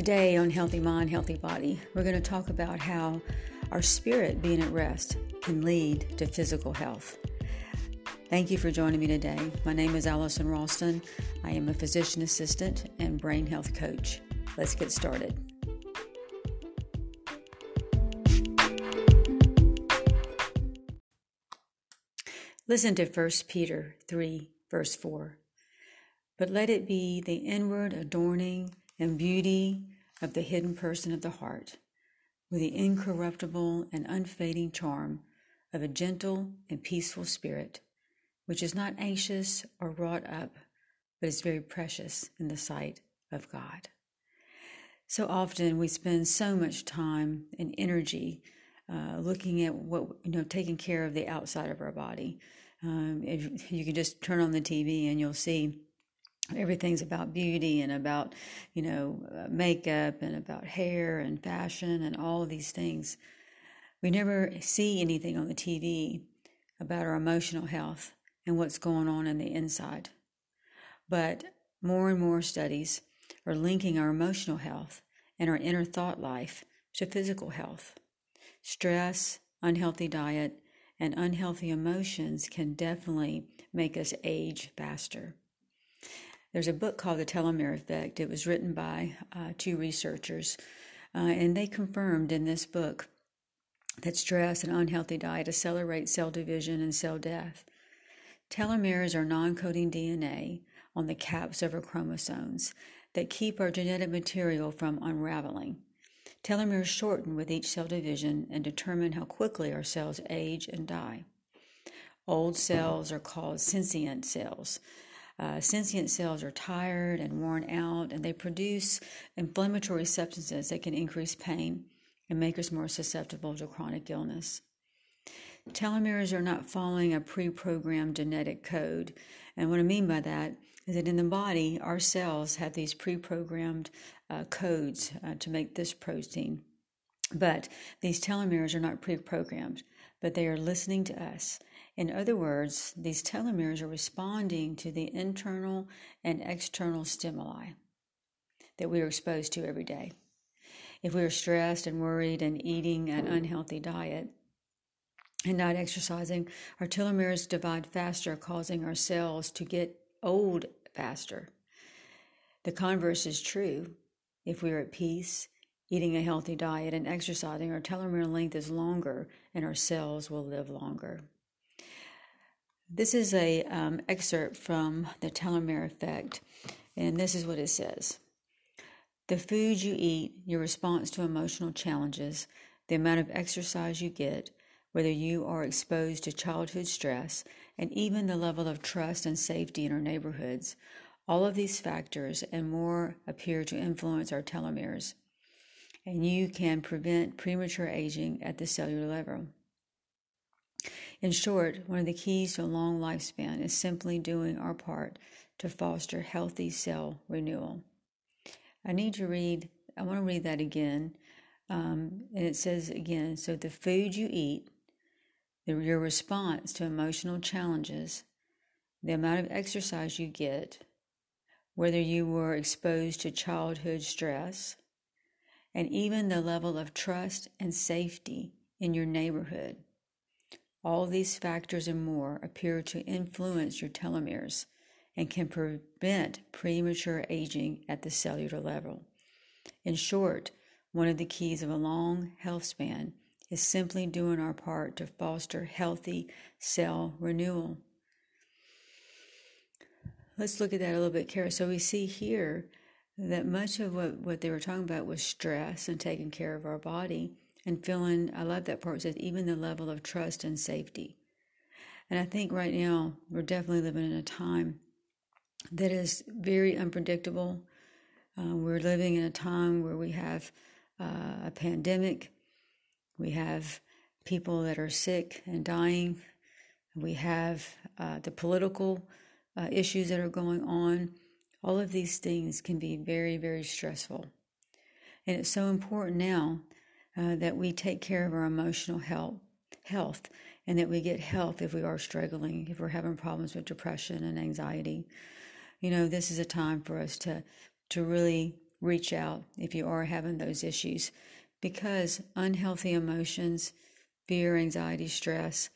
Today on Healthy Mind, Healthy Body, we're going to talk about how our spirit being at rest can lead to physical health. Thank you for joining me today. My name is Allison Ralston. I am a physician assistant and brain health coach. Let's get started. Listen to 1 Peter 3, verse 4. But let it be the inward adorning and beauty of the hidden person of the heart, with the incorruptible and unfading charm of a gentle and peaceful spirit, which is not anxious or wrought up, but is very precious in the sight of God. So often we spend so much time and energy uh, looking at what, you know, taking care of the outside of our body. Um, if you can just turn on the TV and you'll see everything's about beauty and about you know uh, makeup and about hair and fashion and all of these things. We never see anything on the tv about our emotional health and what's going on in the inside. But more and more studies are linking our emotional health and our inner thought life to physical health. Stress unhealthy diet and unhealthy emotions can definitely make us age faster there's a book called The Telomere Effect. It was written by uh, two researchers, uh, and they confirmed in this book that stress and unhealthy diet accelerate cell division and cell death. Telomeres are non coding DNA on the caps of our chromosomes that keep our genetic material from unraveling. Telomeres shorten with each cell division and determine how quickly our cells age and die. Old cells are called senescent cells. Uh, senescent cells are tired and worn out, and they produce inflammatory substances that can increase pain and make us more susceptible to chronic illness. Telomeres are not following a pre programmed genetic code. And what I mean by that is that in the body, our cells have these pre programmed uh, codes uh, to make this protein. But these telomeres are not pre programmed, but they are listening to us in other words, these telomeres are responding to the internal and external stimuli that we are exposed to every day. If we are stressed and worried and eating an unhealthy diet and not exercising, our telomeres divide faster, causing our cells to get old faster. The converse is true. If we are at peace, eating a healthy diet, and exercising, our telomere length is longer and our cells will live longer. This is a um, excerpt from the telomere effect, and this is what it says. The food you eat, your response to emotional challenges, the amount of exercise you get, whether you are exposed to childhood stress, and even the level of trust and safety in our neighborhoods, all of these factors and more appear to influence our telomeres, and you can prevent premature aging at the cellular level. In short, one of the keys to a long lifespan is simply doing our part to foster healthy cell renewal. I need to read, I want to read that again. Um, and it says again so the food you eat, the, your response to emotional challenges, the amount of exercise you get, whether you were exposed to childhood stress, and even the level of trust and safety in your neighborhood all these factors and more appear to influence your telomeres and can prevent premature aging at the cellular level. In short, one of the keys of a long health span is simply doing our part to foster healthy cell renewal. Let's look at that a little bit, Kara. So we see here that much of what, what they were talking about was stress and taking care of our body and feeling, I love that part, it says, even the level of trust and safety. And I think right now we're definitely living in a time that is very unpredictable. Uh, we're living in a time where we have uh, a pandemic, we have people that are sick and dying, we have uh, the political uh, issues that are going on. All of these things can be very, very stressful. And it's so important now uh, that we take care of our emotional health, health, and that we get help if we are struggling, if we're having problems with depression and anxiety. You know, this is a time for us to to really reach out if you are having those issues because unhealthy emotions, fear, anxiety, stress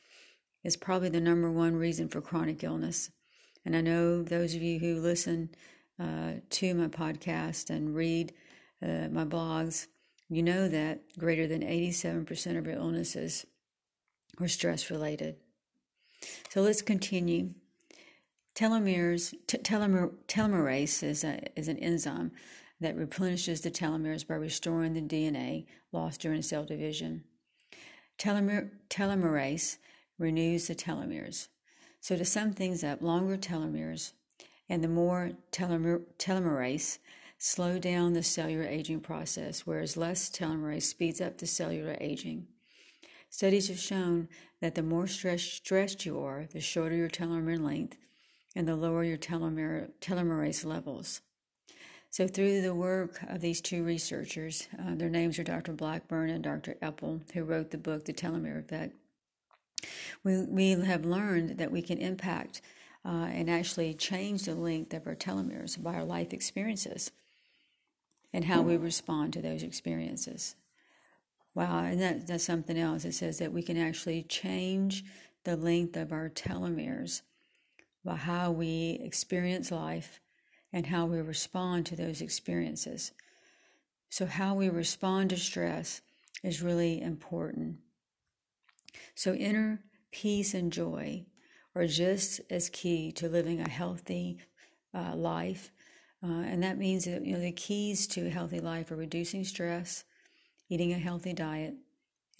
is probably the number one reason for chronic illness. And I know those of you who listen uh, to my podcast and read uh, my blogs, you know that greater than 87% of your illnesses are stress related. So let's continue. Telomeres, t- telomer, telomerase is, a, is an enzyme that replenishes the telomeres by restoring the DNA lost during cell division. Telomer, telomerase renews the telomeres. So, to sum things up, longer telomeres and the more telomer, telomerase slow down the cellular aging process, whereas less telomerase speeds up the cellular aging. Studies have shown that the more stressed, stressed you are, the shorter your telomere length and the lower your telomere, telomerase levels. So, through the work of these two researchers, uh, their names are Dr. Blackburn and Dr. Epel, who wrote the book, The Telomere Effect, we, we have learned that we can impact uh, and actually change the length of our telomeres by our life experiences and how we respond to those experiences. Wow, and that, that's something else. It says that we can actually change the length of our telomeres by how we experience life and how we respond to those experiences. So, how we respond to stress is really important. So, inner peace and joy are just as key to living a healthy uh, life. Uh, and that means that you know the keys to a healthy life are reducing stress, eating a healthy diet,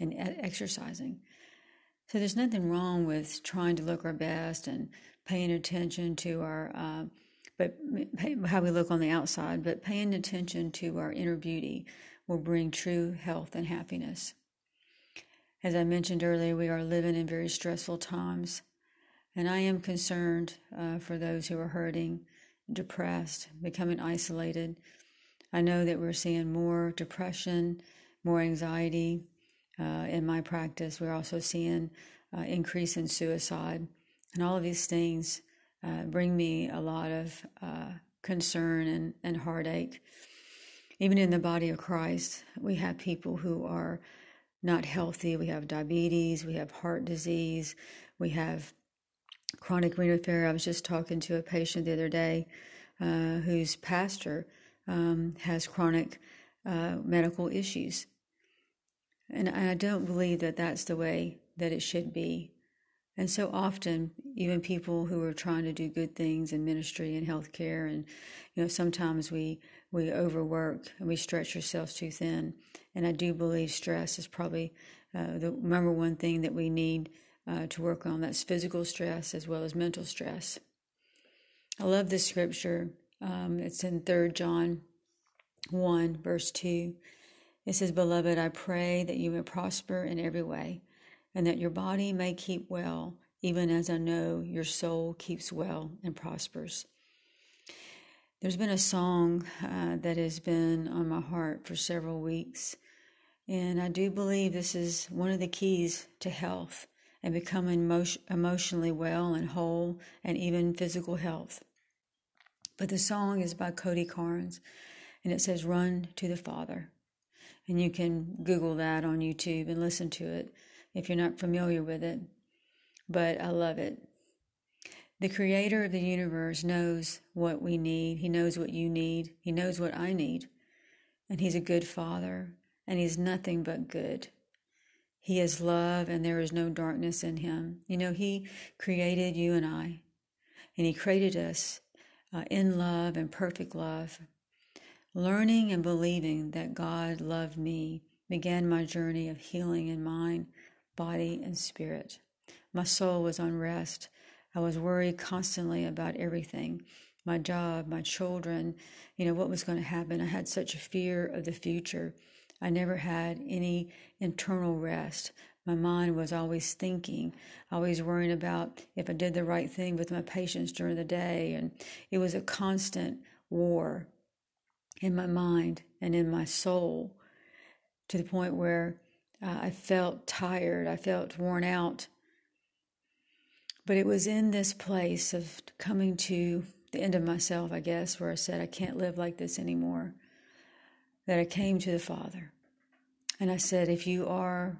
and exercising. So there's nothing wrong with trying to look our best and paying attention to our, uh, but how we look on the outside, but paying attention to our inner beauty will bring true health and happiness. As I mentioned earlier, we are living in very stressful times, and I am concerned uh, for those who are hurting, depressed, becoming isolated. I know that we're seeing more depression, more anxiety. Uh, in my practice, we're also seeing uh, increase in suicide, and all of these things uh, bring me a lot of uh, concern and, and heartache. Even in the body of Christ, we have people who are not healthy. We have diabetes, we have heart disease, we have chronic renal failure. I was just talking to a patient the other day uh, whose pastor um, has chronic uh, medical issues. And I don't believe that that's the way that it should be. And so often, even people who are trying to do good things in ministry and healthcare, and you know, sometimes we we overwork and we stretch ourselves too thin. And I do believe stress is probably uh, the number one thing that we need uh, to work on. That's physical stress as well as mental stress. I love this scripture. Um, it's in Third John one verse two. It says, "Beloved, I pray that you may prosper in every way." and that your body may keep well, even as I know your soul keeps well and prospers. There's been a song uh, that has been on my heart for several weeks, and I do believe this is one of the keys to health and becoming emotionally well and whole and even physical health. But the song is by Cody Carnes, and it says, Run to the Father. And you can Google that on YouTube and listen to it if you're not familiar with it, but I love it. The creator of the universe knows what we need. He knows what you need. He knows what I need. And He's a good Father, and He's nothing but good. He is love, and there is no darkness in Him. You know, He created you and I, and He created us uh, in love and perfect love. Learning and believing that God loved me began my journey of healing in mind body, and spirit. My soul was unrest. I was worried constantly about everything my job, my children, you know, what was going to happen. I had such a fear of the future. I never had any internal rest. My mind was always thinking, always worrying about if I did the right thing with my patients during the day. And it was a constant war in my mind and in my soul to the point where uh, I felt tired, I felt worn out. But it was in this place of coming to the end of myself, I guess, where I said, I can't live like this anymore. That I came to the Father and I said, If you are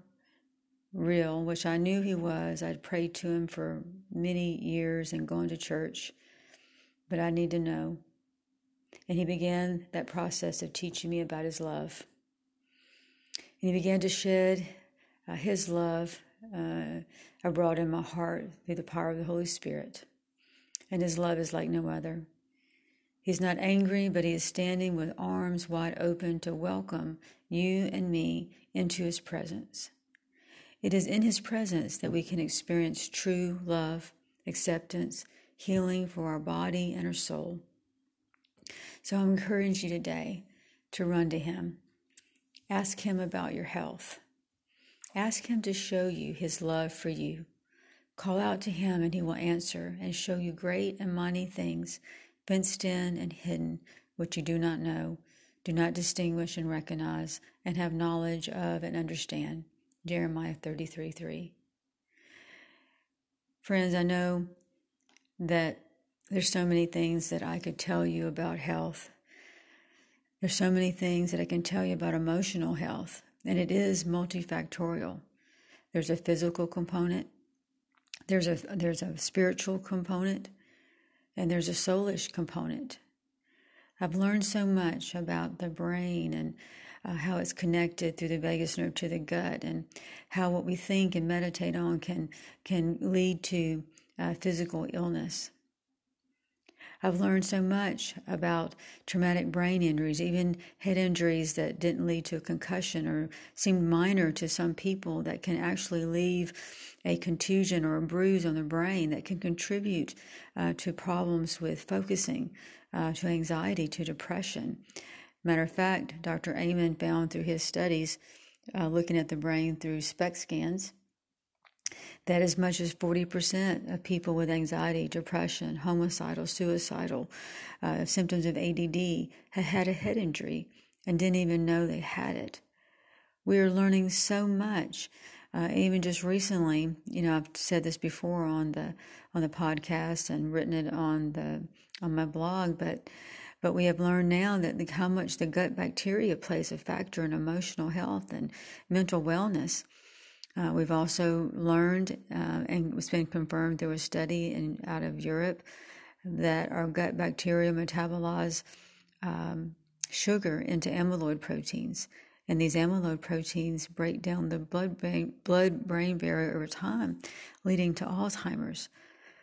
real, which I knew He was, I'd prayed to Him for many years and gone to church, but I need to know. And He began that process of teaching me about His love. And He began to shed uh, His love uh, abroad in my heart through the power of the Holy Spirit. And His love is like no other. He's not angry, but he is standing with arms wide open to welcome you and me into his presence. It is in his presence that we can experience true love, acceptance, healing for our body and our soul. So I encourage you today to run to him. Ask him about your health. Ask him to show you his love for you. Call out to him and he will answer and show you great and mighty things fenced in and hidden, which you do not know, do not distinguish and recognize, and have knowledge of and understand. Jeremiah 33 3. Friends, I know that there's so many things that I could tell you about health. There's so many things that I can tell you about emotional health, and it is multifactorial. There's a physical component, there's a there's a spiritual component, and there's a soulish component. I've learned so much about the brain and uh, how it's connected through the vagus nerve to the gut, and how what we think and meditate on can can lead to uh, physical illness. I've learned so much about traumatic brain injuries, even head injuries that didn't lead to a concussion or seemed minor to some people that can actually leave a contusion or a bruise on the brain that can contribute uh, to problems with focusing, uh, to anxiety, to depression. Matter of fact, Dr. Amen found through his studies, uh, looking at the brain through SPECT scans, that as much as 40% of people with anxiety, depression, homicidal, suicidal, uh, symptoms of ADD had had a head injury and didn't even know they had it. We are learning so much. Uh, even just recently, you know, I've said this before on the on the podcast and written it on the on my blog, but but we have learned now that the, how much the gut bacteria plays a factor in emotional health and mental wellness. Uh, we've also learned, uh, and it's been confirmed through a study in, out of Europe, that our gut bacteria metabolize um, sugar into amyloid proteins. And these amyloid proteins break down the blood brain, blood brain barrier over time, leading to Alzheimer's.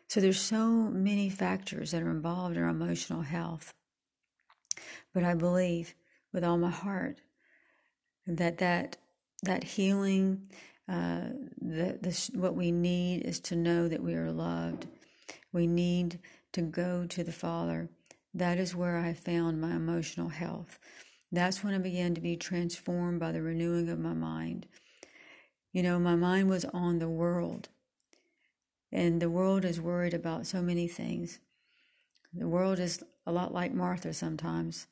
So there's so many factors that are involved in our emotional health. But I believe with all my heart that that, that healing uh, the, what we need is to know that we are loved. We need to go to the Father. That is where I found my emotional health. That's when I began to be transformed by the renewing of my mind. You know, my mind was on the world, and the world is worried about so many things. The world is a lot like Martha sometimes,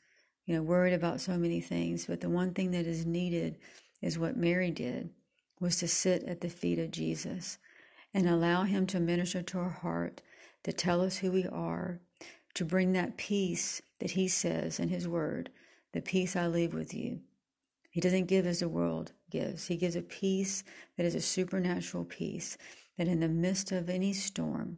you know, worried about so many things. But the one thing that is needed is what Mary did was to sit at the feet of Jesus and allow Him to minister to our heart, to tell us who we are, to bring that peace that He says in His Word, the peace I leave with you. He doesn't give as the world gives. He gives a peace that is a supernatural peace, that in the midst of any storm,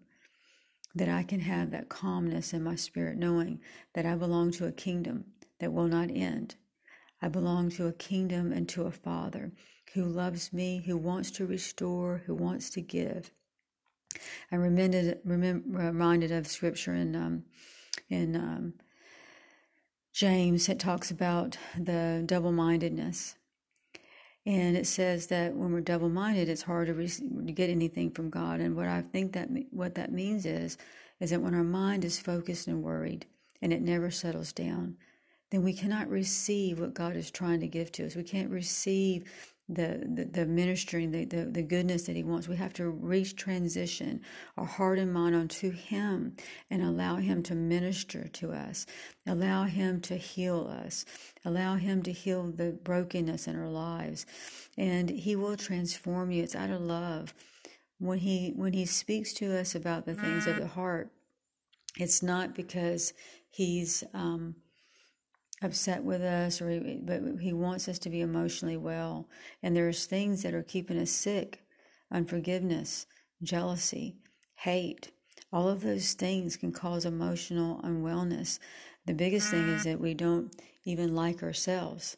that I can have that calmness in my spirit, knowing that I belong to a kingdom that will not end. I belong to a kingdom and to a Father who loves me, who wants to restore, who wants to give. I'm reminded, reminded of scripture in um, in um, James that talks about the double mindedness. And it says that when we're double minded, it's hard to, re- to get anything from God. And what I think that what that means is is that when our mind is focused and worried, and it never settles down, then we cannot receive what God is trying to give to us. We can't receive the, the, the ministering, the, the, the goodness that He wants. We have to reach transition our heart and mind onto Him and allow Him to minister to us, allow Him to heal us, allow Him to heal the brokenness in our lives. And He will transform you. It's out of love. When He when He speaks to us about the things of the heart, it's not because He's um, upset with us, or he, but he wants us to be emotionally well. And there's things that are keeping us sick: unforgiveness, jealousy, hate. All of those things can cause emotional unwellness. The biggest thing is that we don't even like ourselves.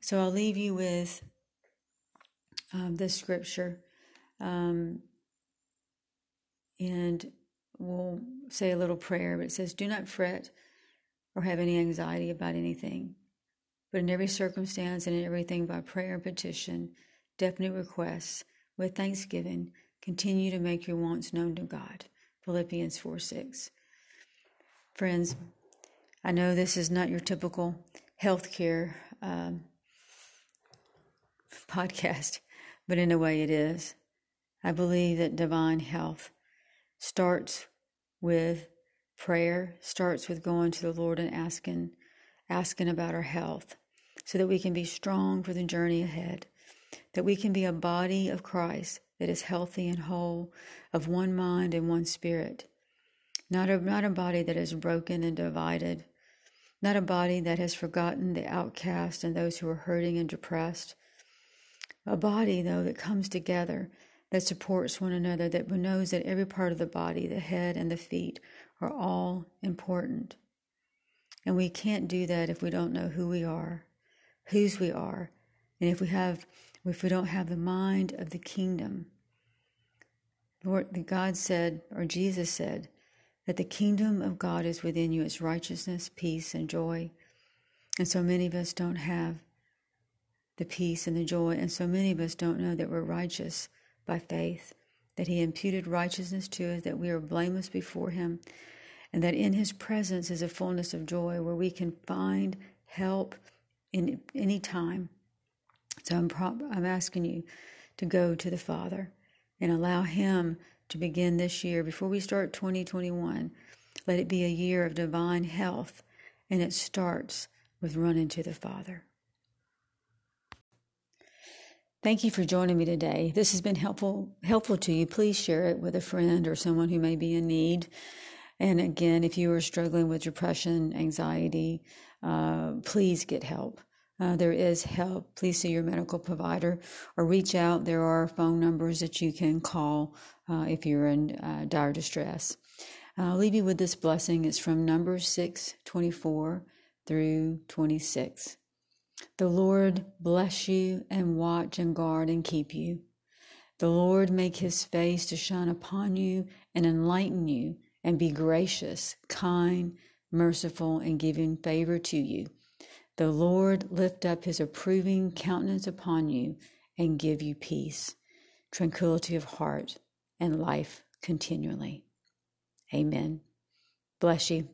So I'll leave you with um, this scripture. Um, and we'll say a little prayer, but it says, Do not fret or have any anxiety about anything, but in every circumstance and in everything by prayer and petition, definite requests, with thanksgiving, continue to make your wants known to God. Philippians 4 6. Friends, I know this is not your typical healthcare um, podcast, but in a way it is. I believe that divine health starts with prayer, starts with going to the Lord and asking, asking about our health so that we can be strong for the journey ahead, that we can be a body of Christ that is healthy and whole, of one mind and one spirit, not a, not a body that is broken and divided, not a body that has forgotten the outcast and those who are hurting and depressed, a body, though, that comes together that supports one another, that knows that every part of the body, the head and the feet, are all important. And we can't do that if we don't know who we are, whose we are, and if we have if we don't have the mind of the kingdom. Lord, God said, or Jesus said, that the kingdom of God is within you. It's righteousness, peace, and joy. And so many of us don't have the peace and the joy, and so many of us don't know that we're righteous by faith, that He imputed righteousness to us, that we are blameless before Him, and that in His presence is a fullness of joy where we can find help in any time. So I'm, pro- I'm asking you to go to the Father and allow Him to begin this year before we start 2021. Let it be a year of divine health, and it starts with running to the Father. Thank you for joining me today. This has been helpful helpful to you. Please share it with a friend or someone who may be in need. And again, if you are struggling with depression, anxiety, uh, please get help. Uh, there is help. Please see your medical provider or reach out. There are phone numbers that you can call uh, if you're in uh, dire distress. I'll leave you with this blessing. It's from Numbers 6 24 through 26. The Lord bless you and watch and guard and keep you. The Lord make his face to shine upon you and enlighten you and be gracious, kind, merciful, and giving favor to you. The Lord lift up his approving countenance upon you and give you peace, tranquility of heart, and life continually. Amen. Bless you.